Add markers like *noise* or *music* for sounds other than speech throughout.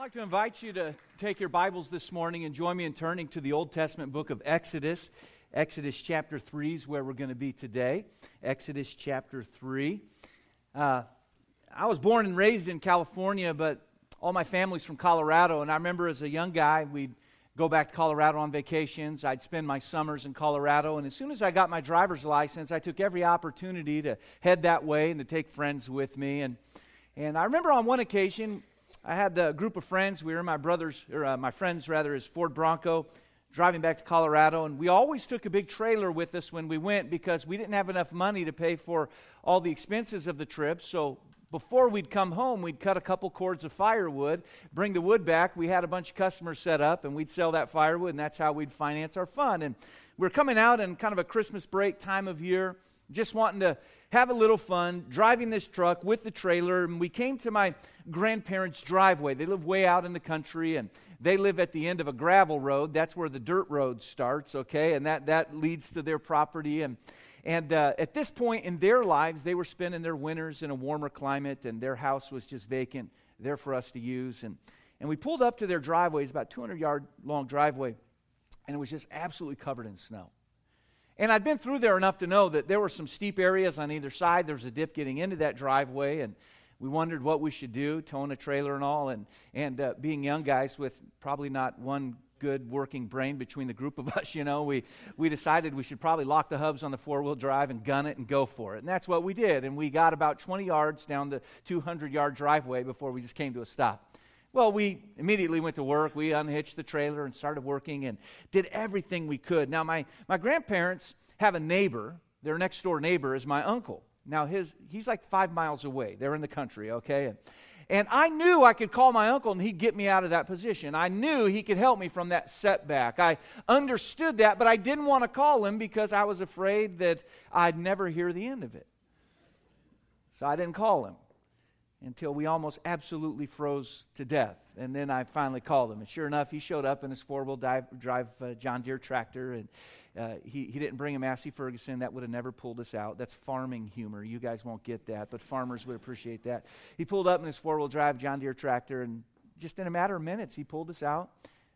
I'd like to invite you to take your Bibles this morning and join me in turning to the Old Testament book of Exodus. Exodus chapter 3 is where we're going to be today. Exodus chapter 3. Uh, I was born and raised in California, but all my family's from Colorado. And I remember as a young guy, we'd go back to Colorado on vacations. I'd spend my summers in Colorado. And as soon as I got my driver's license, I took every opportunity to head that way and to take friends with me. And, and I remember on one occasion, I had a group of friends. We were my brothers, or uh, my friends rather, is Ford Bronco, driving back to Colorado. And we always took a big trailer with us when we went because we didn't have enough money to pay for all the expenses of the trip. So before we'd come home, we'd cut a couple cords of firewood, bring the wood back. We had a bunch of customers set up, and we'd sell that firewood, and that's how we'd finance our fun. And we're coming out in kind of a Christmas break time of year just wanting to have a little fun, driving this truck with the trailer. And we came to my grandparents' driveway. They live way out in the country, and they live at the end of a gravel road. That's where the dirt road starts, okay? And that, that leads to their property. And, and uh, at this point in their lives, they were spending their winters in a warmer climate, and their house was just vacant, there for us to use. And, and we pulled up to their driveway. It's about 200 yard long driveway, and it was just absolutely covered in snow. And I'd been through there enough to know that there were some steep areas on either side. There was a dip getting into that driveway, and we wondered what we should do, towing a trailer and all. And, and uh, being young guys with probably not one good working brain between the group of *laughs* us, you know, we, we decided we should probably lock the hubs on the four wheel drive and gun it and go for it. And that's what we did. And we got about 20 yards down the 200 yard driveway before we just came to a stop. Well, we immediately went to work. We unhitched the trailer and started working and did everything we could. Now, my, my grandparents have a neighbor. Their next door neighbor is my uncle. Now, his, he's like five miles away. They're in the country, okay? And, and I knew I could call my uncle and he'd get me out of that position. I knew he could help me from that setback. I understood that, but I didn't want to call him because I was afraid that I'd never hear the end of it. So I didn't call him until we almost absolutely froze to death. And then I finally called him. And sure enough, he showed up in his four wheel drive, uh, John Deere tractor. And uh, he, he didn't bring a Massey Ferguson. That would have never pulled us out. That's farming humor. You guys won't get that, but farmers would appreciate that. He pulled up in his four wheel drive John Deere tractor. And just in a matter of minutes, he pulled us out.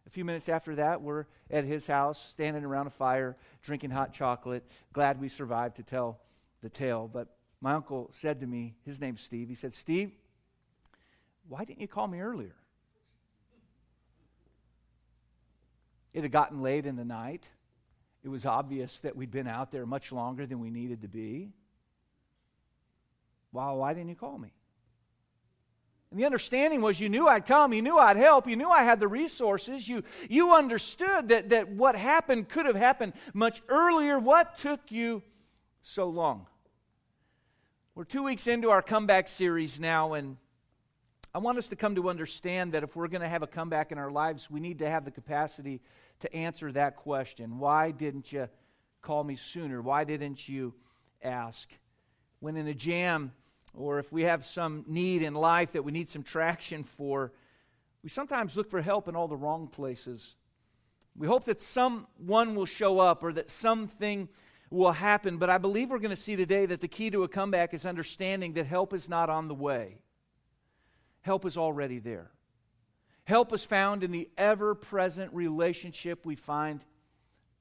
A few minutes after that, we're at his house, standing around a fire, drinking hot chocolate, glad we survived to tell the tale. But my uncle said to me, his name's Steve, he said, Steve, why didn't you call me earlier? It had gotten late in the night. It was obvious that we'd been out there much longer than we needed to be. Well, why didn't you call me? And the understanding was you knew I'd come, you knew I'd help, you knew I had the resources, you, you understood that, that what happened could have happened much earlier. What took you so long? We're two weeks into our comeback series now, and I want us to come to understand that if we're going to have a comeback in our lives, we need to have the capacity to answer that question. Why didn't you call me sooner? Why didn't you ask? When in a jam, or if we have some need in life that we need some traction for, we sometimes look for help in all the wrong places. We hope that someone will show up or that something will happen. But I believe we're going to see today that the key to a comeback is understanding that help is not on the way, help is already there. Help is found in the ever present relationship we find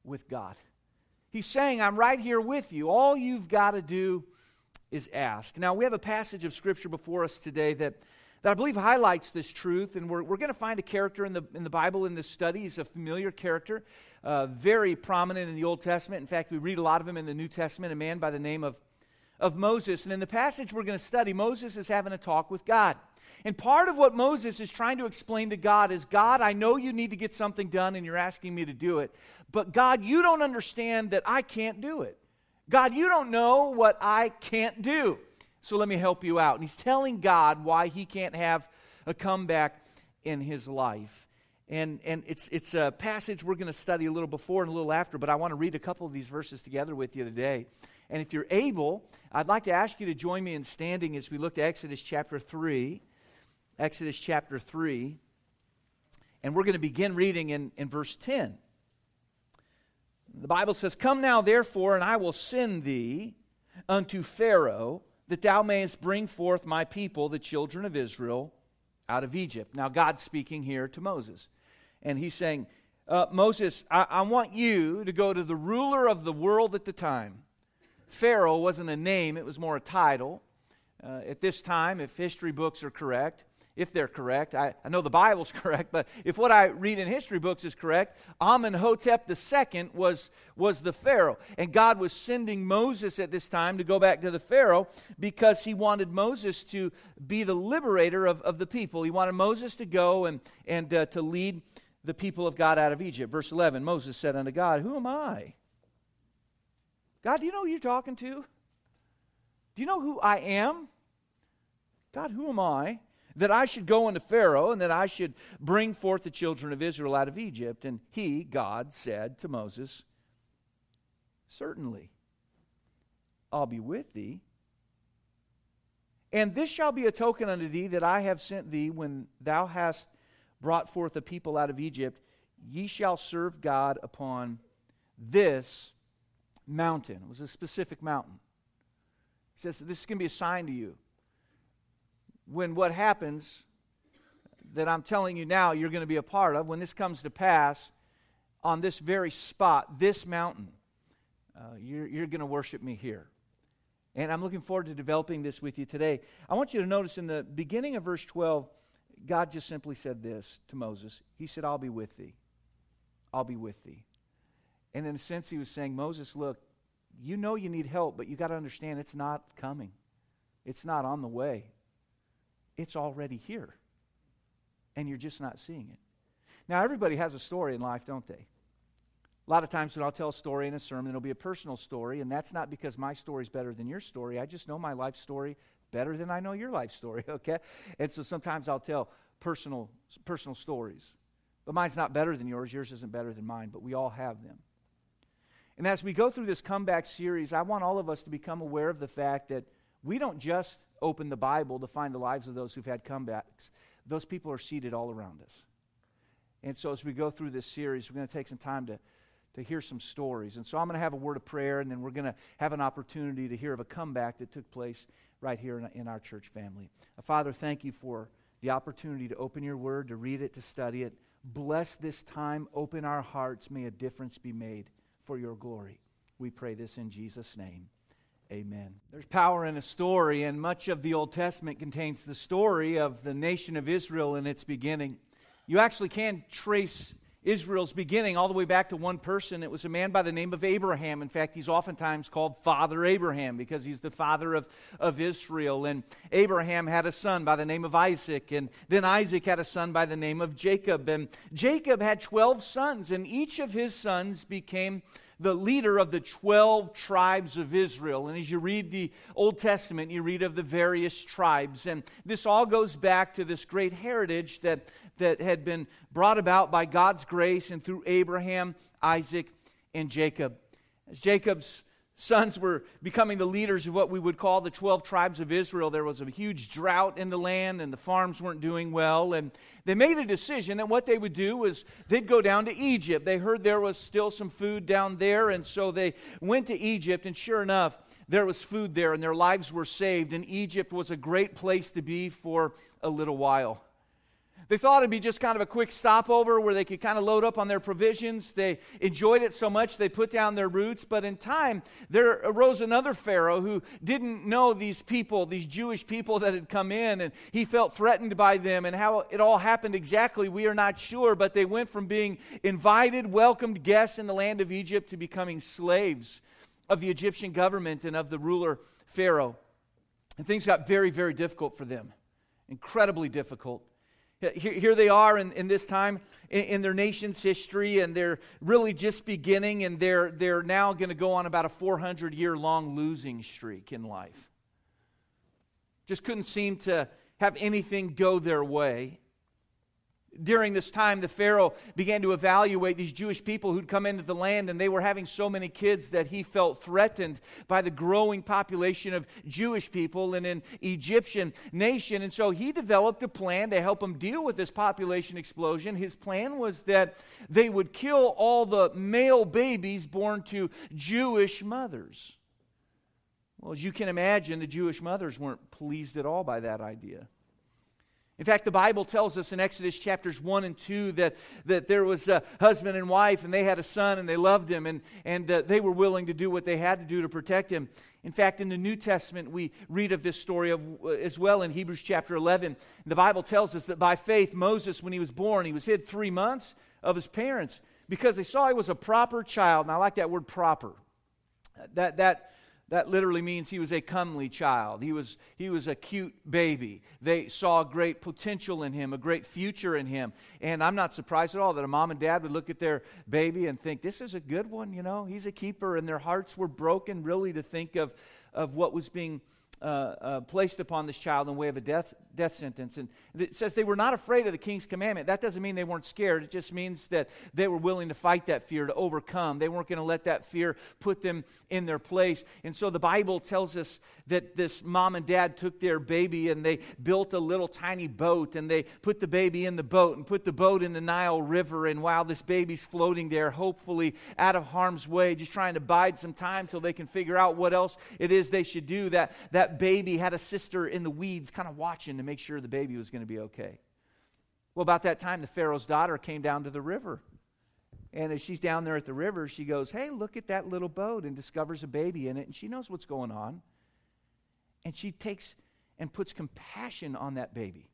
with God. He's saying, I'm right here with you. All you've got to do is ask. Now, we have a passage of Scripture before us today that that I believe highlights this truth. And we're, we're going to find a character in the, in the Bible in this study. He's a familiar character, uh, very prominent in the Old Testament. In fact, we read a lot of him in the New Testament, a man by the name of, of Moses. And in the passage we're going to study, Moses is having a talk with God. And part of what Moses is trying to explain to God is God, I know you need to get something done and you're asking me to do it. But God, you don't understand that I can't do it. God, you don't know what I can't do so let me help you out. And he's telling God why he can't have a comeback in his life. And, and it's, it's a passage we're going to study a little before and a little after, but I want to read a couple of these verses together with you today. And if you're able, I'd like to ask you to join me in standing as we look to Exodus chapter 3. Exodus chapter 3. And we're going to begin reading in, in verse 10. The Bible says, Come now, therefore, and I will send thee unto Pharaoh that thou mayest bring forth my people, the children of Israel, out of Egypt. Now, God's speaking here to Moses. And he's saying, uh, Moses, I, I want you to go to the ruler of the world at the time. Pharaoh wasn't a name, it was more a title. Uh, at this time, if history books are correct, if they're correct, I, I know the Bible's *laughs* correct, but if what I read in history books is correct, Amenhotep II was, was the Pharaoh. And God was sending Moses at this time to go back to the Pharaoh because he wanted Moses to be the liberator of, of the people. He wanted Moses to go and, and uh, to lead the people of God out of Egypt. Verse 11 Moses said unto God, Who am I? God, do you know who you're talking to? Do you know who I am? God, who am I? That I should go unto Pharaoh and that I should bring forth the children of Israel out of Egypt. And he, God, said to Moses, Certainly, I'll be with thee. And this shall be a token unto thee that I have sent thee when thou hast brought forth the people out of Egypt. Ye shall serve God upon this mountain. It was a specific mountain. He says, This is going to be a sign to you. When what happens that I'm telling you now you're going to be a part of, when this comes to pass on this very spot, this mountain, uh, you're, you're going to worship me here. And I'm looking forward to developing this with you today. I want you to notice in the beginning of verse 12, God just simply said this to Moses He said, I'll be with thee. I'll be with thee. And in a sense, he was saying, Moses, look, you know you need help, but you got to understand it's not coming. It's not on the way. It's already here. And you're just not seeing it. Now, everybody has a story in life, don't they? A lot of times when I'll tell a story in a sermon, it'll be a personal story, and that's not because my story is better than your story. I just know my life story better than I know your life story, *laughs* okay? And so sometimes I'll tell personal, personal stories. But mine's not better than yours, yours isn't better than mine, but we all have them. And as we go through this comeback series, I want all of us to become aware of the fact that we don't just open the Bible to find the lives of those who've had comebacks. Those people are seated all around us. And so as we go through this series, we're going to take some time to, to hear some stories. And so I'm going to have a word of prayer, and then we're going to have an opportunity to hear of a comeback that took place right here in, in our church family. Uh, Father, thank you for the opportunity to open your word, to read it, to study it. Bless this time. Open our hearts. May a difference be made for your glory. We pray this in Jesus' name. Amen. There's power in a story, and much of the Old Testament contains the story of the nation of Israel in its beginning. You actually can trace Israel's beginning all the way back to one person. It was a man by the name of Abraham. In fact, he's oftentimes called Father Abraham because he's the father of, of Israel. And Abraham had a son by the name of Isaac. And then Isaac had a son by the name of Jacob. And Jacob had 12 sons, and each of his sons became the leader of the 12 tribes of Israel. And as you read the Old Testament, you read of the various tribes. And this all goes back to this great heritage that, that had been brought about by God's grace and through Abraham, Isaac, and Jacob. As Jacob's sons were becoming the leaders of what we would call the 12 tribes of Israel. There was a huge drought in the land, and the farms weren't doing well. And they made a decision that what they would do was they'd go down to Egypt. They heard there was still some food down there, and so they went to Egypt. And sure enough, there was food there, and their lives were saved. And Egypt was a great place to be for a little while. They thought it'd be just kind of a quick stopover where they could kind of load up on their provisions. They enjoyed it so much they put down their roots. But in time, there arose another Pharaoh who didn't know these people, these Jewish people that had come in, and he felt threatened by them. And how it all happened exactly, we are not sure. But they went from being invited, welcomed guests in the land of Egypt to becoming slaves of the Egyptian government and of the ruler Pharaoh. And things got very, very difficult for them. Incredibly difficult. Here, here they are in, in this time in, in, their nation's history, and they're really just beginning, and they're, they're now going to go on about a 400 year long losing streak in life. Just couldn't seem to have anything go their way. During this time, the Pharaoh began to evaluate these Jewish people who'd come into the land, and they were having so many kids that he felt threatened by the growing population of Jewish people in an Egyptian nation. And so he developed a plan to help them deal with this population explosion. His plan was that they would kill all the male babies born to Jewish mothers. Well, as you can imagine, the Jewish mothers weren't pleased at all by that idea. In fact, the Bible tells us in Exodus chapters 1 and 2 that, that there was a husband and wife, and they had a son, and they loved him, and, and uh, they were willing to do what they had to do to protect him. In fact, in the New Testament, we read of this story of, uh, as well in Hebrews chapter 11. The Bible tells us that by faith, Moses, when he was born, he was hid three months of his parents because they saw he was a proper child. And I like that word proper. That, that that literally means he was a comely child. He was, he was a cute baby. They saw great potential in him, a great future in him. And I'm not surprised at all that a mom and dad would look at their baby and think, this is a good one, you know, he's a keeper. And their hearts were broken, really, to think of, of what was being uh, uh, placed upon this child in way of a death, death sentence. And it says they were not afraid of the king's commandment. That doesn't mean they weren't scared. It just means that they were willing to fight that fear, to overcome. They weren't going to let that fear put them in their place. And so the Bible tells us that this mom and dad took their baby and they built a little tiny boat and they put the baby in the boat and put the boat in the Nile River. And while this baby's floating there, hopefully out of harm's way, just trying to bide some time till they can figure out what else it is they should do, that, that baby had a sister in the weeds kind of watching to make sure the baby was going to be okay. Well, about that time, the Pharaoh's daughter came down to the river. And as she's down there at the river, she goes, Hey, look at that little boat, and discovers a baby in it. And she knows what's going on. And she takes and puts compassion on that baby.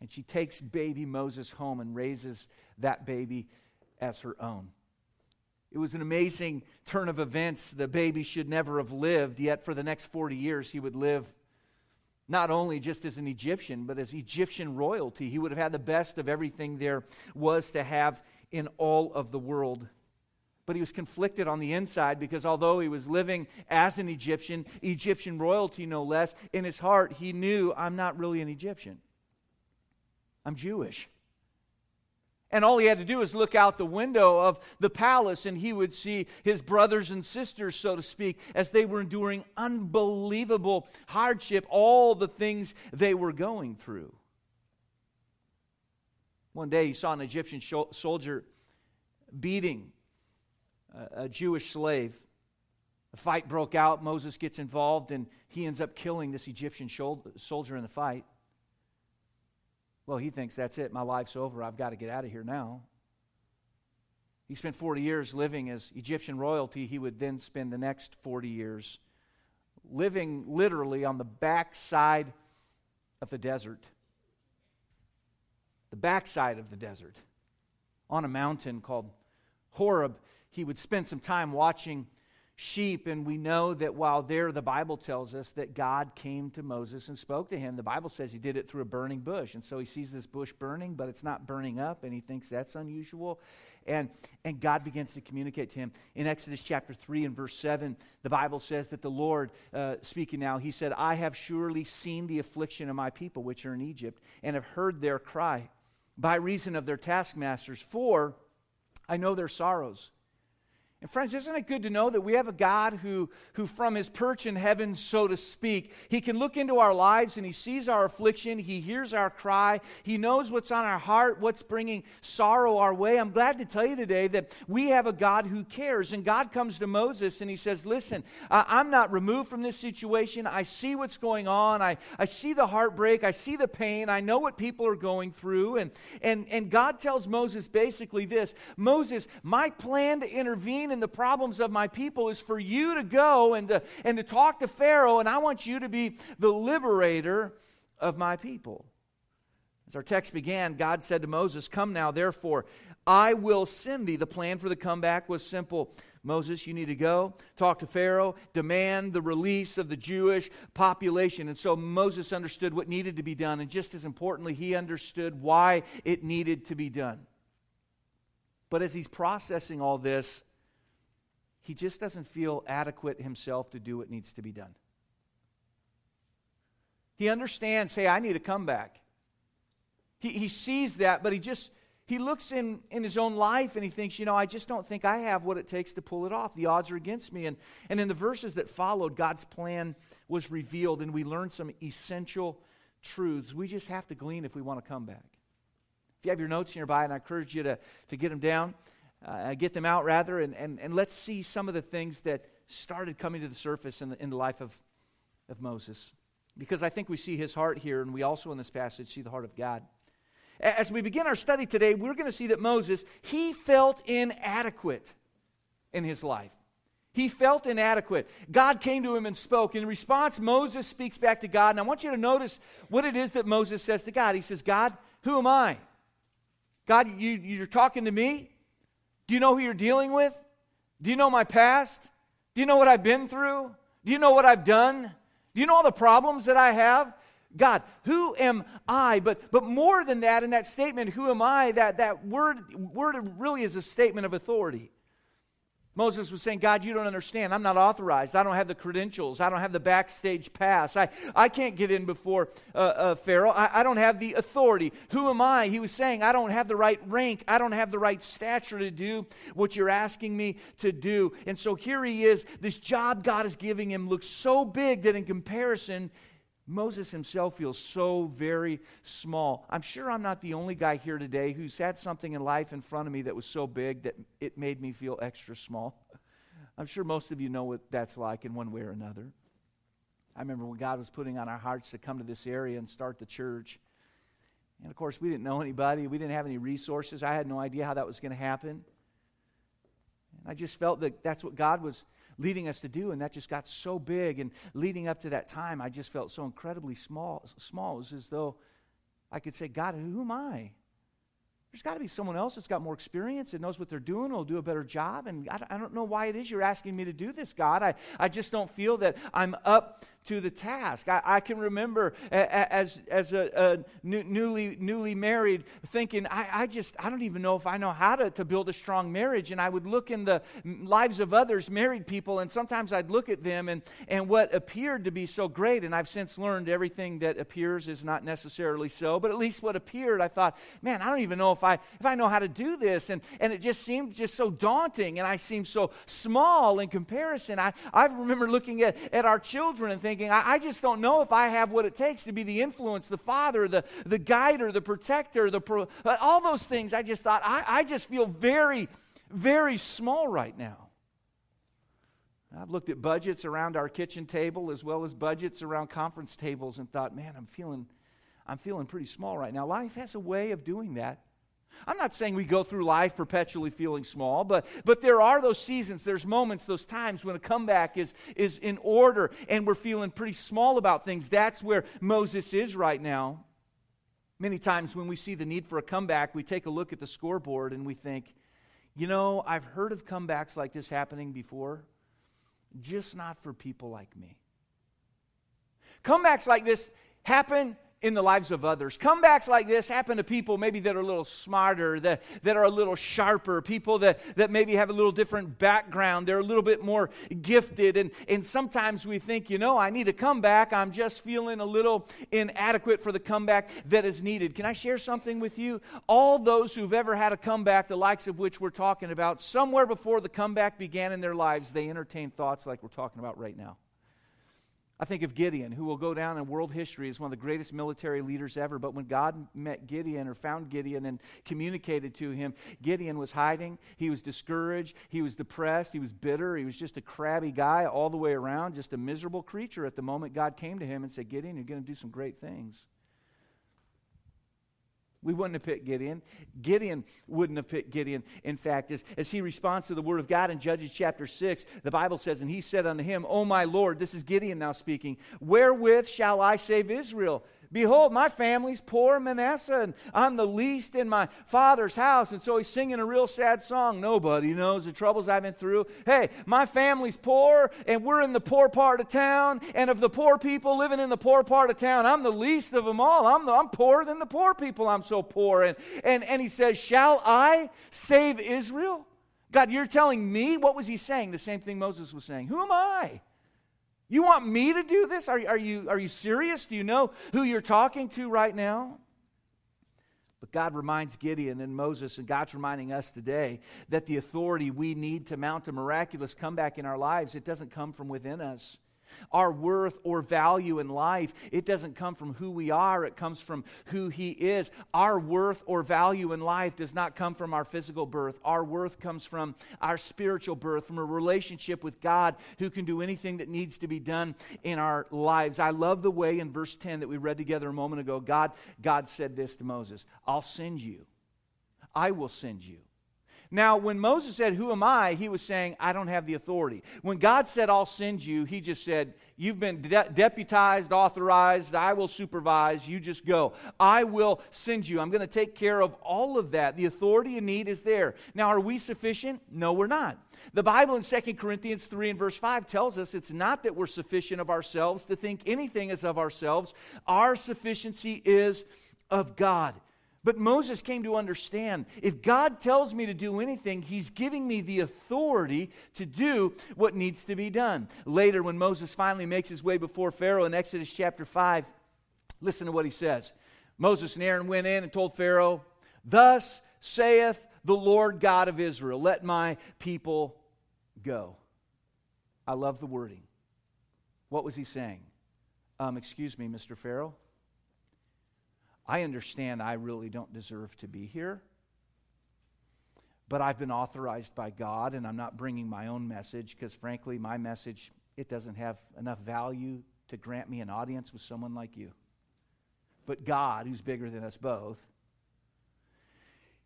And she takes baby Moses home and raises that baby as her own. It was an amazing turn of events. The baby should never have lived, yet for the next 40 years, he would live not only just as an Egyptian, but as Egyptian royalty. He would have had the best of everything there was to have in all of the world. But he was conflicted on the inside because although he was living as an Egyptian, Egyptian royalty no less, in his heart he knew, I'm not really an Egyptian. I'm Jewish. And all he had to do was look out the window of the palace, and he would see his brothers and sisters, so to speak, as they were enduring unbelievable hardship, all the things they were going through. One day he saw an Egyptian soldier beating a Jewish slave. A fight broke out. Moses gets involved, and he ends up killing this Egyptian soldier in the fight. Well, he thinks that's it. My life's over. I've got to get out of here now. He spent 40 years living as Egyptian royalty. He would then spend the next 40 years living literally on the backside of the desert. The backside of the desert. On a mountain called Horeb. He would spend some time watching sheep. And we know that while there, the Bible tells us that God came to Moses and spoke to him. The Bible says he did it through a burning bush. And so he sees this bush burning, but it's not burning up, and he thinks that's unusual. And, and God begins to communicate to him. In Exodus chapter 3 and verse 7, the Bible says that the Lord, uh, speaking now, he said, I have surely seen the affliction of my people which are in Egypt, and have heard their cry by reason of their taskmasters, for I know their sorrows. And friends, isn't it good to know that we have a God who, who from his perch in heaven, so to speak, he can look into our lives and he sees our affliction, he hears our cry, he knows what's on our heart, what's bringing sorrow our way. I'm glad to tell you today that we have a God who cares. And God comes to Moses and he says, Listen, I'm not removed from this situation. I see what's going on. I, I see the heartbreak. I see the pain. I know what people are going through. And, and, and God tells Moses basically this Moses, my plan to intervene in the problems of my people is for you to go and to, and to talk to Pharaoh, and I want you to be the liberator of my people. As our text began, God said to Moses, Come now, therefore, I will send thee. The plan for the comeback was simple. Moses, you need to go, talk to Pharaoh, demand the release of the Jewish population. And so Moses understood what needed to be done, and just as importantly, he understood why it needed to be done. But as he's processing all this, he just doesn't feel adequate himself to do what needs to be done. He understands, hey, I need a comeback. He, he sees that, but he just, he looks in, in his own life and he thinks, you know, I just don't think I have what it takes to pull it off. The odds are against me. And, and in the verses that followed, God's plan was revealed and we learned some essential truths. We just have to glean if we want to come back. If you have your notes nearby, and I encourage you to, to get them down uh, get them out rather, and, and, and let's see some of the things that started coming to the surface in the, in the life of, of Moses. because I think we see his heart here, and we also in this passage see the heart of God. As we begin our study today, we're going to see that Moses, he felt inadequate in his life. He felt inadequate. God came to him and spoke. In response, Moses speaks back to God. And I want you to notice what it is that Moses says to God. He says, God, who am I? God, you, you're talking to me? Do you know who you're dealing with? Do you know my past? Do you know what I've been through? Do you know what I've done? Do you know all the problems that I have? God, who am I? But, but more than that, in that statement, who am I, that, that word, word really is a statement of authority. Moses was saying, God, you don't understand. I'm not authorized. I don't have the credentials. I don't have the backstage pass. I, I can't get in before uh, uh, Pharaoh. I, I don't have the authority. Who am I? He was saying, I don't have the right rank. I don't have the right stature to do what you're asking me to do. And so here he is. This job God is giving him looks so big that in comparison, Moses himself feels so very small. I'm sure I'm not the only guy here today who's had something in life in front of me that was so big that it made me feel extra small. *laughs* I'm sure most of you know what that's like in one way or another. I remember when God was putting on our hearts to come to this area and start the church. And of course, we didn't know anybody, we didn't have any resources. I had no idea how that was going to happen. And I just felt that that's what God was leading us to do, and that just got so big. And leading up to that time, I just felt so incredibly small. Small. It was as though I could say, God, who am I? There's got to be someone else that's got more experience and knows what they're doing, will do a better job. And I, I don't know why it is you're asking me to do this, God. I, I just don't feel that I'm up to the task. I, I can remember as, as a, a new, newly, newly married thinking, I, I just, I don't even know if I know how to, to build a strong marriage. And I would look in the lives of others, married people, and sometimes I'd look at them and, and what appeared to be so great. And I've since learned everything that appears is not necessarily so, but at least what appeared, I thought, man, I don't even know if I, if I know how to do this. And, and it just seemed just so daunting. And I seemed so small in comparison. I, I remember looking at, at our children and thinking, thinking, I, I, just don't know if I have what it takes to be the influence, the father, the, the guider, the protector, the pro, uh, all those things. I just thought, I, I just feel very, very small right now. I've looked at budgets around our kitchen table as well as budgets around conference tables and thought, man, I'm feeling, I'm feeling pretty small right now. Life has a way of doing that. I'm not saying we go through life perpetually feeling small, but, but there are those seasons, there's moments, those times when a comeback is, is in order and we're feeling pretty small about things. That's where Moses is right now. Many times when we see the need for a comeback, we take a look at the scoreboard and we think, you know, I've heard of comebacks like this happening before, just not for people like me. Comebacks like this happen in the lives of others. Comebacks like this happen to people maybe that are a little smarter, that, that are a little sharper, people that, that maybe have a little different background. They're a little bit more gifted. And, and sometimes we think, you know, I need a comeback. I'm just feeling a little inadequate for the comeback that is needed. Can I share something with you? All those who've ever had a comeback, the likes of which we're talking about, somewhere before the comeback began in their lives, they entertained thoughts like we're talking about right now. I think of Gideon, who will go down in world history as one of the greatest military leaders ever. But when God met Gideon or found Gideon and communicated to him, Gideon was hiding. He was discouraged. He was depressed. He was bitter. He was just a crabby guy all the way around, just a miserable creature at the moment God came to him and said, Gideon, you're going to do some great things. We wouldn't have picked Gideon. Gideon wouldn't have picked Gideon. In fact, as, as he responds to the word of God in Judges chapter 6, the Bible says, And he said unto him, O my Lord, this is Gideon now speaking, wherewith shall I save Israel? Behold, my family's poor Manasseh, and I'm the least in my father's house. And so he's singing a real sad song. Nobody knows the troubles I've been through. Hey, my family's poor, and we're in the poor part of town. And of the poor people living in the poor part of town, I'm the least of them all. I'm, the, I'm poorer than the poor people. I'm so poor. And, and, and he says, Shall I save Israel? God, you're telling me? What was he saying? The same thing Moses was saying. Who am I? You want me to do this? Are, are, you, are you serious? Do you know who you're talking to right now? But God reminds Gideon and Moses, and God's reminding us today that the authority we need to mount a miraculous comeback in our lives, it doesn't come from within us. Our worth or value in life, it doesn't come from who we are, it comes from who He is. Our worth or value in life does not come from our physical birth. Our worth comes from our spiritual birth, from a relationship with God who can do anything that needs to be done in our lives. I love the way in verse 10 that we read together a moment ago, God, God said this to Moses I'll send you. I will send you. Now, when Moses said, Who am I? he was saying, I don't have the authority. When God said, I'll send you, he just said, You've been de- deputized, authorized, I will supervise, you just go. I will send you. I'm going to take care of all of that. The authority you need is there. Now, are we sufficient? No, we're not. The Bible in 2 Corinthians 3 and verse 5 tells us it's not that we're sufficient of ourselves to think anything is of ourselves, our sufficiency is of God. But Moses came to understand if God tells me to do anything, he's giving me the authority to do what needs to be done. Later, when Moses finally makes his way before Pharaoh in Exodus chapter 5, listen to what he says. Moses and Aaron went in and told Pharaoh, Thus saith the Lord God of Israel, let my people go. I love the wording. What was he saying? Um, excuse me, Mr. Pharaoh. I understand I really don't deserve to be here, but I've been authorized by God, and I'm not bringing my own message because, frankly, my message it doesn't have enough value to grant me an audience with someone like you. But God, who's bigger than us both,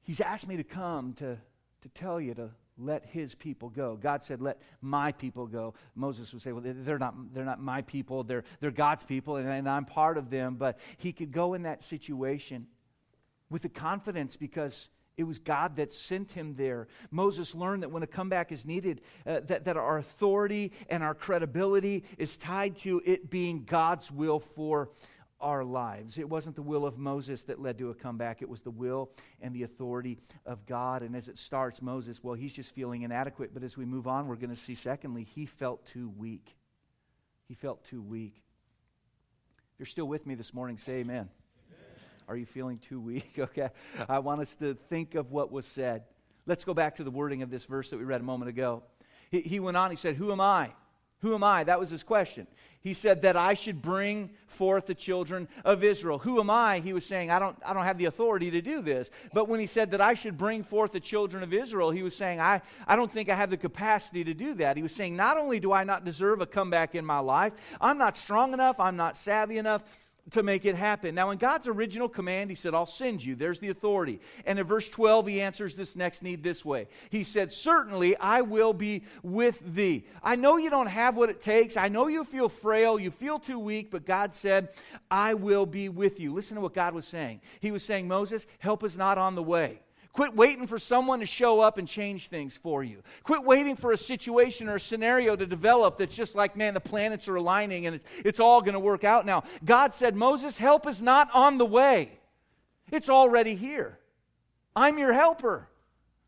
He's asked me to come to, to tell you to let his people go. God said, let my people go. Moses would say, well, they're not, they're not my people, they're, they're God's people, and, and I'm part of them. But he could go in that situation with the confidence because it was God that sent him there. Moses learned that when a comeback is needed, uh, that, that our authority and our credibility is tied to it being God's will for our lives. It wasn't the will of Moses that led to a comeback, it was the will and the authority of God. And as it starts, Moses, well, he's just feeling inadequate. But as we move on, we're going to see, secondly, he felt too weak. He felt too weak. If you're still with me this morning, say amen. amen. Are you feeling too weak? *laughs* Okay. I want us to think of what was said. Let's go back to the wording of this verse that we read a moment ago. He, he went on, he said, Who am I? Who am I? That was his question. He said that I should bring forth the children of Israel. Who am I? He was saying, I don't, I don't have the authority to do this. But when he said that I should bring forth the children of Israel, he was saying, I, I don't think I have the capacity to do that. He was saying, Not only do I not deserve a comeback in my life, I'm not strong enough, I'm not savvy enough, to make it happen. Now, in God's original command, He said, I'll send you. There's the authority. And in verse 12, He answers this next need this way He said, Certainly I will be with thee. I know you don't have what it takes. I know you feel frail. You feel too weak. But God said, I will be with you. Listen to what God was saying. He was saying, Moses, help is not on the way. Quit waiting for someone to show up and change things for you. Quit waiting for a situation or a scenario to develop that's just like, man, the planets are aligning and it's, it's all going to work out now. God said, Moses, help is not on the way, it's already here. I'm your helper.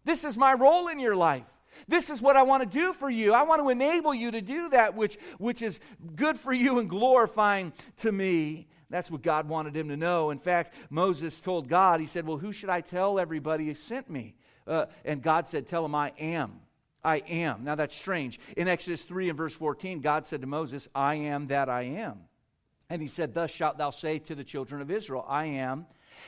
This is my role in your life. This is what I want to do for you. I want to enable you to do that which, which is good for you and glorifying to me. That's what God wanted him to know. In fact, Moses told God, he said, Well, who should I tell everybody who sent me? Uh, and God said, Tell him I am. I am. Now that's strange. In Exodus 3 and verse 14, God said to Moses, I am that I am. And he said, Thus shalt thou say to the children of Israel, I am,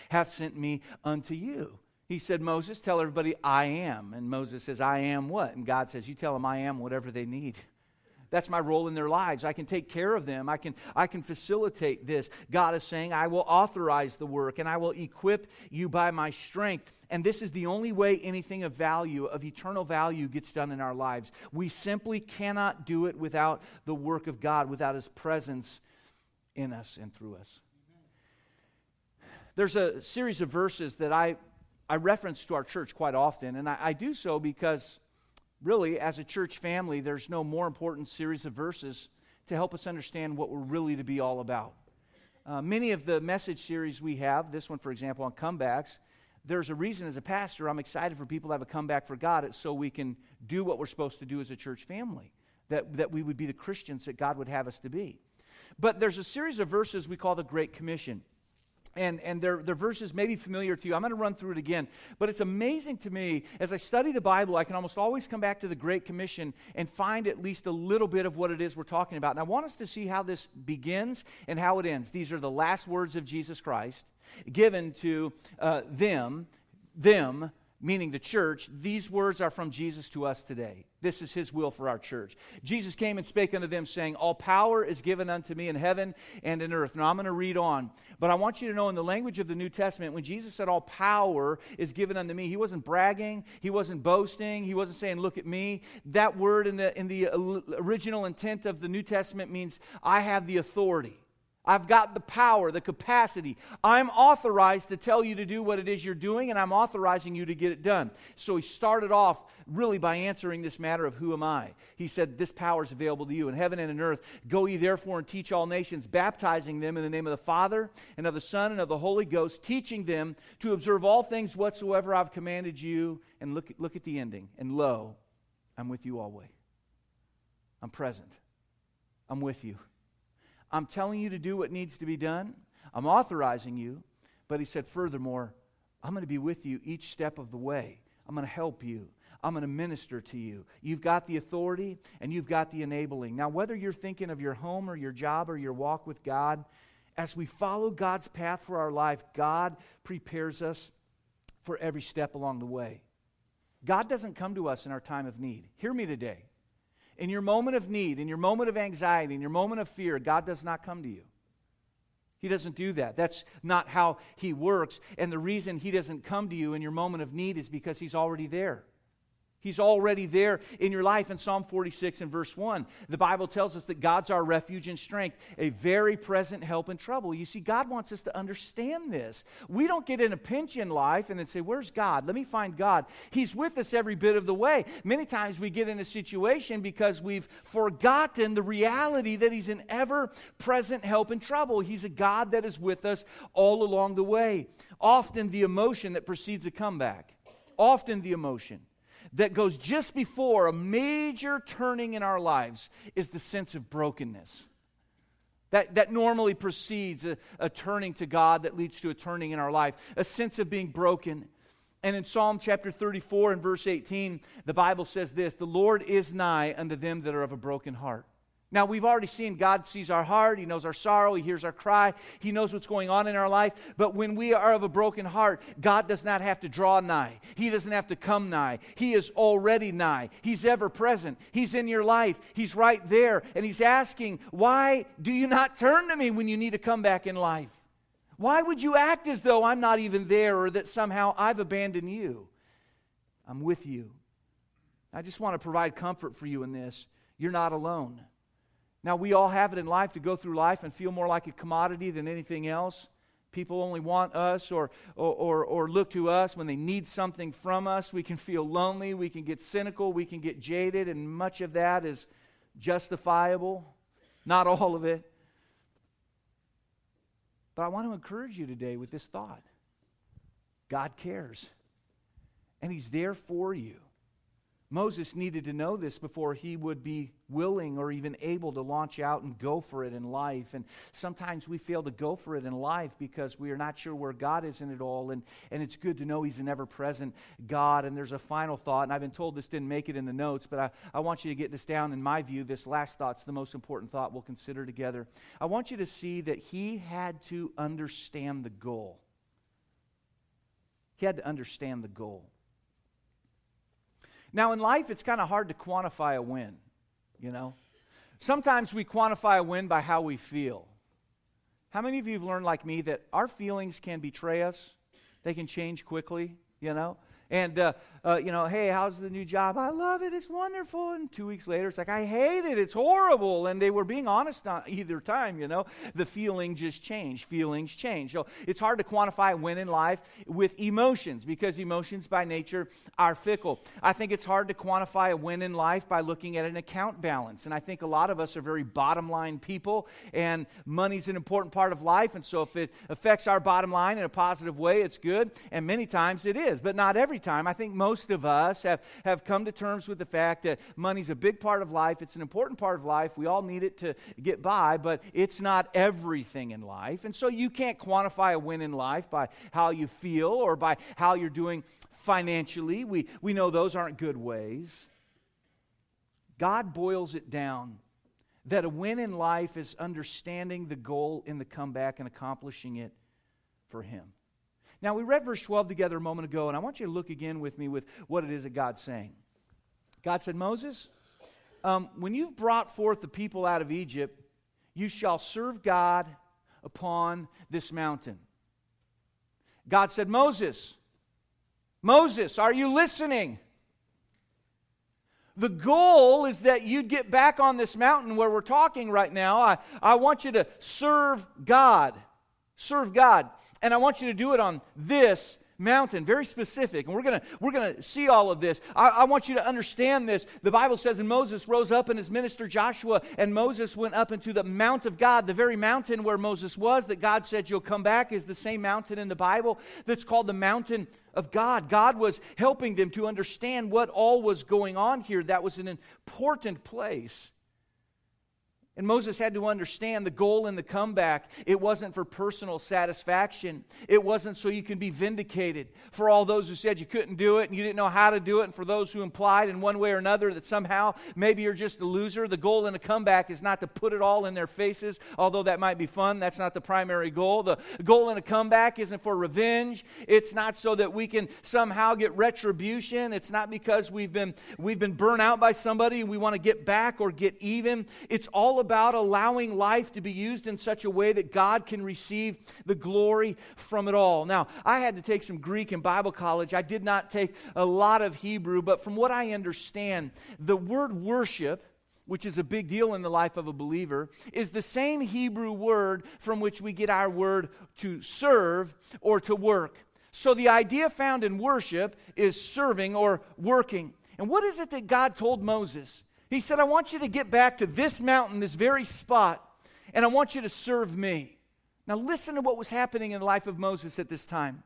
hath sent me unto you. He said, Moses, tell everybody, I am. And Moses says, I am what? And God says, You tell them I am whatever they need. That's my role in their lives. I can take care of them. I can, I can facilitate this. God is saying, I will authorize the work and I will equip you by my strength. And this is the only way anything of value, of eternal value, gets done in our lives. We simply cannot do it without the work of God, without His presence in us and through us. There's a series of verses that I, I reference to our church quite often, and I, I do so because really, as a church family, there's no more important series of verses to help us understand what we're really to be all about. Uh, many of the message series we have, this one, for example, on comebacks, there's a reason as a pastor I'm excited for people to have a comeback for God. It's so we can do what we're supposed to do as a church family, that, that we would be the Christians that God would have us to be. But there's a series of verses we call the Great Commission. And, and their, their verses may be familiar to you. I'm going to run through it again. But it's amazing to me, as I study the Bible, I can almost always come back to the Great Commission and find at least a little bit of what it is we're talking about. And I want us to see how this begins and how it ends. These are the last words of Jesus Christ given to uh, them, them meaning the church, these words are from Jesus to us today. This is his will for our church. Jesus came and spake unto them, saying, All power is given unto me in heaven and in earth. Now I'm going to read on, but I want you to know in the language of the New Testament, when Jesus said, All power is given unto me, he wasn't bragging, he wasn't boasting, he wasn't saying, Look at me. That word in the, in the original intent of the New Testament means, I have the authority. I've got the power, the capacity. I'm authorized to tell you to do what it is you're doing, and I'm authorizing you to get it done. So he started off really by answering this matter of who am I? He said, This power is available to you in heaven and in earth. Go ye therefore and teach all nations, baptizing them in the name of the Father and of the Son and of the Holy Ghost, teaching them to observe all things whatsoever I've commanded you. And look, look at the ending. And lo, I'm with you always. I'm present. I'm with you. I'm telling you to do what needs to be done. I'm authorizing you. But he said, furthermore, I'm going to be with you each step of the way. I'm going to help you. I'm going to minister to you. You've got the authority and you've got the enabling. Now, whether you're thinking of your home or your job or your walk with God, as we follow God's path for our life, God prepares us for every step along the way. God doesn't come to us in our time of need. Hear me today. In your moment of need, in your moment of anxiety, in your moment of fear, God does not come to you. He doesn't do that. That's not how He works. And the reason He doesn't come to you in your moment of need is because He's already there. He's already there in your life. In Psalm 46 and verse 1, the Bible tells us that God's our refuge and strength, a very present help in trouble. You see, God wants us to understand this. We don't get in a pinch in life and then say, Where's God? Let me find God. He's with us every bit of the way. Many times we get in a situation because we've forgotten the reality that He's an ever present help in trouble. He's a God that is with us all along the way. Often the emotion that precedes a comeback, often the emotion that goes just before a major turning in our lives is the sense of brokenness. That, that normally precedes a, a turning to God that leads to a turning in our life, a sense of being broken. And in Psalm chapter 34 and verse 18, the Bible says this The Lord is nigh unto them that are of a broken heart. Now, we've already seen God sees our heart. He knows our sorrow. He hears our cry. He knows what's going on in our life. But when we are of a broken heart, God does not have to draw nigh. He doesn't have to come nigh. He is already nigh. He's ever present. He's in your life. He's right there. And He's asking, Why do you not turn to me when you need to come back in life? Why would you act as though I'm not even there or that somehow I've abandoned you? I'm with you. I just want to provide comfort for you in this. You're not alone. Now, we all have it in life to go through life and feel more like a commodity than anything else. People only want us or, or, or, or, look to us when they need something from us. We can feel lonely. We can get cynical. We can get jaded, and much of that is justifiable. Not all of it. But I want to encourage you today with this thought God cares, and He's there for you. Moses needed to know this before he would be willing or even able to launch out and go for it in life. And sometimes we fail to go for it in life because we are not sure where God is in it all. And, and it's good to know He's an ever present God. And there's a final thought, and I've been told this didn't make it in the notes, but I, I want you to get this down. In my view, this last thought's the most important thought we'll consider together. I want you to see that he had to understand the goal. He had to understand the goal. Now, in life, it's kind of hard to quantify a win, you know? Sometimes we quantify a win by how we feel. How many of you have learned, like me, that our feelings can betray us? They can change quickly, you know? And, uh, uh, you know, hey, how's the new job? I love it. It's wonderful. And two weeks later, it's like, I hate it. It's horrible. And they were being honest on either time, you know. The feeling just changed. Feelings change. So it's hard to quantify when in life with emotions because emotions by nature are fickle. I think it's hard to quantify a win in life by looking at an account balance. And I think a lot of us are very bottom line people, and money's an important part of life. And so if it affects our bottom line in a positive way, it's good. And many times it is, but not every time. I think most of us have, have come to terms with the fact that money's a big part of life. It's an important part of life. We all need it to get by, but it's not everything in life. And so you can't quantify a win in life by how you feel or by how you're doing financially. We, we know those aren't good ways. God boils it down that a win in life is understanding the goal in the comeback and accomplishing it for Him. Now, we read verse 12 together a moment ago, and I want you to look again with me with what it is that God's saying. God said, Moses, um, when you've brought forth the people out of Egypt, you shall serve God upon this mountain. God said, Moses, Moses, are you listening? The goal is that you'd get back on this mountain where we're talking right now. I, I want you to serve God. Serve God. And I want you to do it on this mountain, very specific. And we're going to we're gonna see all of this. I, I, want you to understand this. The Bible says, and Moses rose up and his minister Joshua, and Moses went up into the mount of God. The very mountain where Moses was, that God said, You'll come back, is the same mountain in the Bible that's called the mountain of God. God was helping them to understand what all was going on here. That was an important place. And Moses had to understand the goal in the comeback. It wasn't for personal satisfaction. It wasn't so you can be vindicated. For all those who said you couldn't do it and you didn't know how to do it, and for those who implied in one way or another that somehow maybe you're just a loser, the goal in the comeback is not to put it all in their faces, although that might be fun. That's not the primary goal. The goal in a comeback isn't for revenge. It's not so that we can somehow get retribution. It's not because we've been we've been burnt out by somebody and we want to get back or get even. It's all about about allowing life to be used in such a way that God can receive the glory from it all. Now, I had to take some Greek in Bible college. I did not take a lot of Hebrew, but from what I understand, the word worship which is a big deal in the life of a believer, is the same Hebrew word from which we get our word to serve or to work. So the idea found in worship is serving or working. And what is it that God told Moses? He said, I want you to get back to this mountain, this very spot, and I want you to serve me. Now, listen to what was happening in the life of Moses at this time.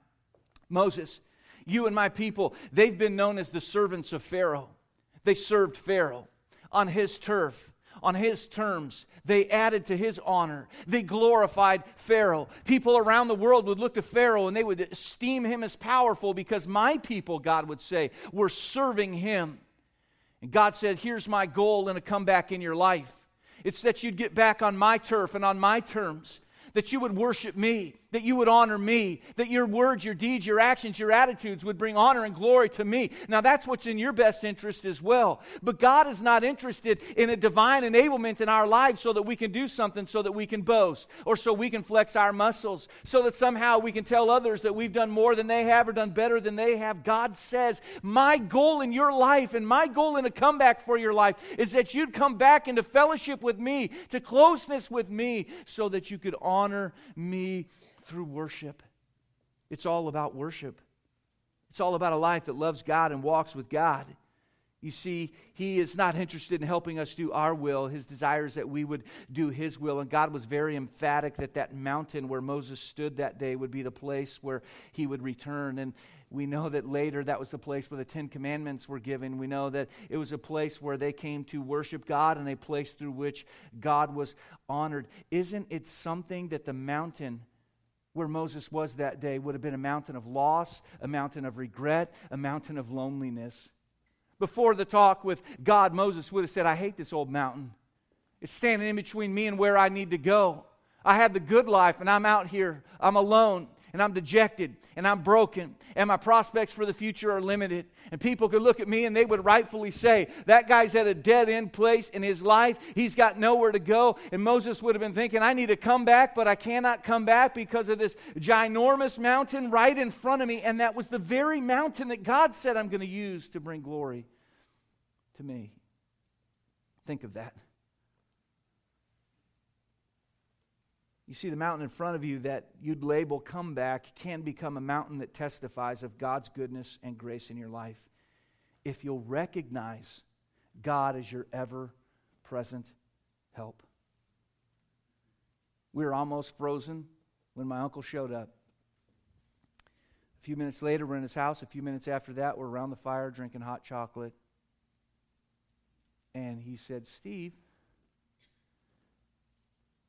Moses, you and my people, they've been known as the servants of Pharaoh. They served Pharaoh on his turf, on his terms. They added to his honor. They glorified Pharaoh. People around the world would look to Pharaoh and they would esteem him as powerful because my people, God would say, were serving him. And God said, Here's my goal in a comeback in your life. It's that you'd get back on my turf and on my terms, that you would worship me, that you would honor me, that your words, your deeds, your actions, your attitudes would bring honor and glory to me. Now, that's what's in your best interest as well. But God is not interested in a divine enablement in our lives so that we can do something so that we can boast or so we can flex our muscles, so that somehow we can tell others that we've done more than they have or done better than they have. God says, My goal in your life and my goal in a comeback for your life is that you'd come back into fellowship with me, to closeness with me, so that you could honor me through worship. It's all about worship. It's all about a life that loves God and walks with God. You see, He is not interested in helping us do our will. His desire is that we would do His will. And God was very emphatic that that mountain where Moses stood that day would be the place where He would return. And we know that later that was the place where the Ten Commandments were given. We know that it was a place where they came to worship God and a place through which God was honored. Isn't it something that the mountain where Moses was that day would have been a mountain of loss, a mountain of regret, a mountain of loneliness. Before the talk with God, Moses would have said, I hate this old mountain. It's standing in between me and where I need to go. I had the good life, and I'm out here. I'm alone and I'm dejected and I'm broken and my prospects for the future are limited. And people could look at me and they would rightfully say, That guy's at a dead end place in his life. He's got nowhere to go. And Moses would have been thinking, I need to come back, but I cannot come back because of this ginormous mountain right in front of me. And that was the very mountain that God said I'm going to use to bring glory to me. Think of that. You see, the mountain in front of you that you'd label comeback can become a mountain that testifies of God's goodness and grace in your life if you'll recognize God as your ever present help. We were almost frozen when my uncle showed up. A few minutes later, we're in his house. A few minutes after that, we're around the fire drinking hot chocolate. And he said, Steve,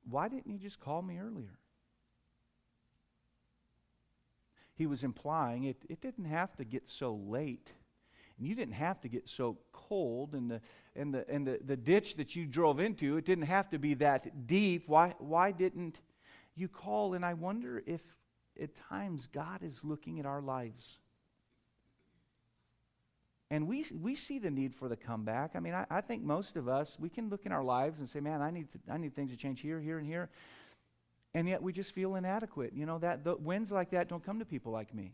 why didn't you just call me earlier? He was implying it, it didn't have to get so late. And you didn't have to get so cold. And, the, and, the, and the, the ditch that you drove into, it didn't have to be that deep. Why, why didn't you call? And I wonder if at times God is looking at our lives. And we, we see the need for the comeback. I mean, I, I think most of us, we can look in our lives and say, man, I need, to, I need things to change here, here, and here. And yet we just feel inadequate. You know, that the wins like that don't come to people like me.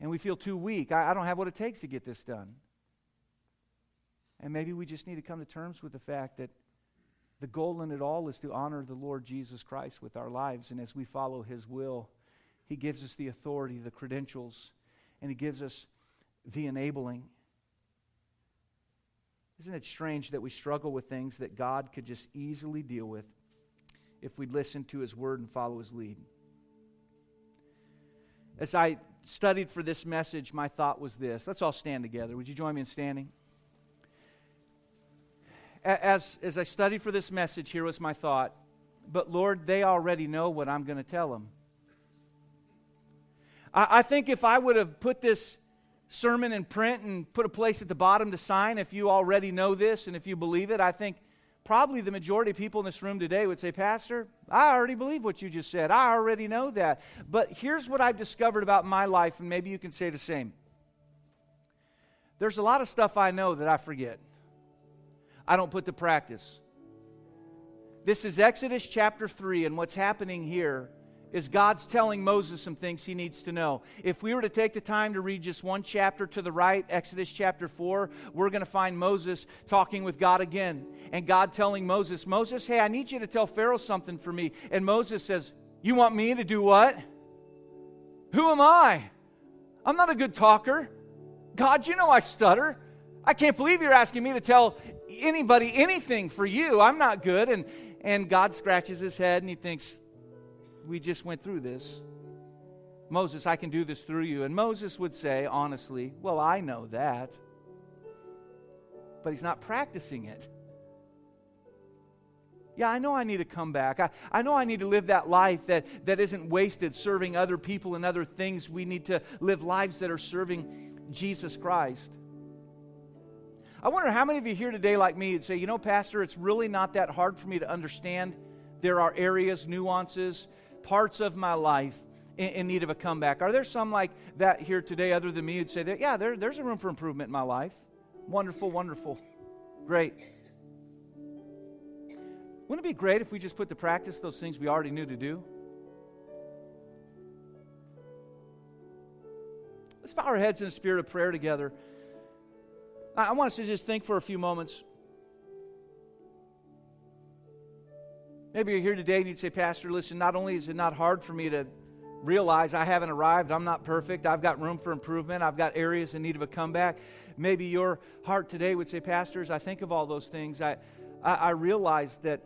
And we feel too weak. I, I don't have what it takes to get this done. And maybe we just need to come to terms with the fact that the goal in it all is to honor the Lord Jesus Christ with our lives. And as we follow His will, He gives us the authority, the credentials, and He gives us the enabling. Isn't it strange that we struggle with things that God could just easily deal with if we'd listen to His word and follow His lead? As I studied for this message, my thought was this. Let's all stand together. Would you join me in standing? as, as I studied for this message, here was my thought. But Lord, they already know what I'm going to tell them. I, I think if I would have put this sermon in print and put a place at the bottom to sign, if you already know this and if you believe it, I think probably the majority of people in this room today would say, Pastor, I already believe what you just said. I already know that. But here's what I've discovered about my life, and maybe you can say the same. There's a lot of stuff I know that I forget. I don't put to practice. This is Exodus chapter 3, and what's happening here is God's telling Moses some things he needs to know. If we were to take the time to read just one chapter to the right, Exodus chapter 4, we're going to find Moses talking with God again. And God telling Moses, Moses, hey, I need you to tell Pharaoh something for me. And Moses says, You want me to do what? Who am I? I'm not a good talker. God, you know I stutter. I can't believe you're asking me to tell anybody anything for you. I'm not good. And, and God scratches his head and he thinks, We just went through this. Moses, I can do this through you. And Moses would say, honestly, Well, I know that. But he's not practicing it. Yeah, I know I need to come back. I, I know I need to live that life that, that isn't wasted serving other people and other things. We need to live lives that are serving Jesus Christ. I wonder how many of you here today, like me, would say, you know, Pastor, it's really not that hard for me to understand. There are areas, nuances, parts of my life in, in need of a comeback. Are there some like that here today, other than me, who'd say that, yeah, there, there's a room for improvement in my life? Wonderful, wonderful. Great. Wouldn't it be great if we just put to practice those things we already knew to do? Let's bow our heads in a spirit of prayer together. I want us to just think for a few moments. Maybe you're here today and you'd say, Pastor, listen, not only is it not hard for me to realize I haven't arrived, I'm not perfect, I've got room for improvement, I've got areas in need of a comeback. Maybe your heart today would say, Pastors, I think of all those things. I, I, I realize that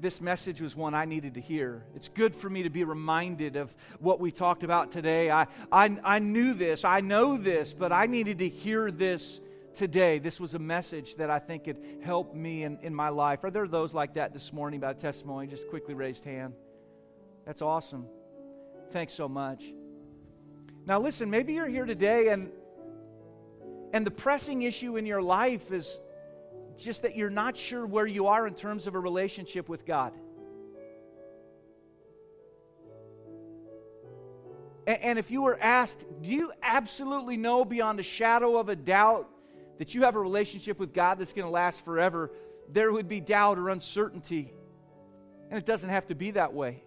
this message was one I needed to hear. It's good for me to be reminded of what we talked about today. I, I, I knew this, I know this, but I needed to hear this today. This was a message that I think could help me in, in my life. Are there those like that this morning about testimony? Just quickly raised hand. That's awesome. Thanks so much. Now, listen, maybe you're here today and and the pressing issue in your life is just that you're not sure where you are in terms of a relationship with God. And if you were asked, do you absolutely know beyond a shadow of a doubt that you have a relationship with God that's going to last forever? There would be doubt or uncertainty. And it doesn't have to be that way.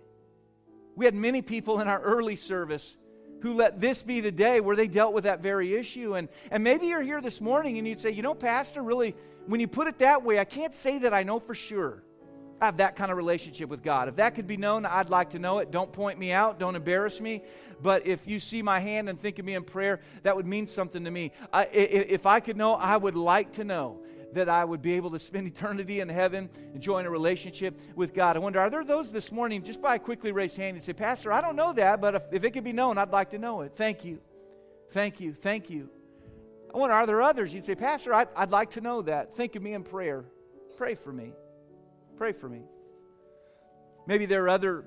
We had many people in our early service who let this be the day where they dealt with that very issue. And, and maybe you're here this morning and you'd say, you know, Pastor, really, when you put it that way, I can't say that I know for sure I have that kind of relationship with God. If that could be known, I'd like to know it. Don't point me out, don't embarrass me. But if you see my hand and think of me in prayer, that would mean something to me. I, if I could know, I would like to know that I would be able to spend *laughs* eternity in heaven, enjoying a relationship with God. I wonder, are there those this morning, just by a quickly raised hand, and say, Pastor, I don't know that, but if, if it could be known, I'd like to know it. Thank you. Thank you. Thank you. I wonder, are there others? You'd say, Pastor, I'd, I'd like to know that. Think of me in prayer. Pray for me. Pray for me. Maybe there are other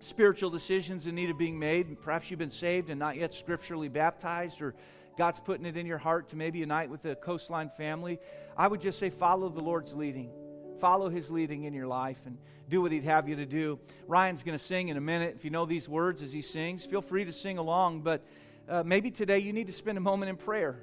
spiritual decisions in need of being made. Perhaps you've been saved and not yet scripturally baptized, or God's putting it in your heart to maybe unite with the coastline family. I would just say follow the Lord's leading. Follow his leading in your life and do what he'd have you to do. Ryan's going to sing in a minute. If you know these words as he sings, feel free to sing along. But uh, maybe today you need to spend a moment in prayer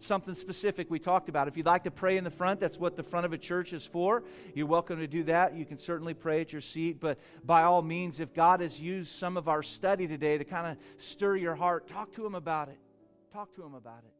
something specific we talked about. If you'd like to pray in the front, that's what the front of a church is for. You're welcome to do that. You can certainly pray at your seat, but by all means, if God has used some of our study today to kind of stir your heart, talk to Him about it. Talk to Him about it.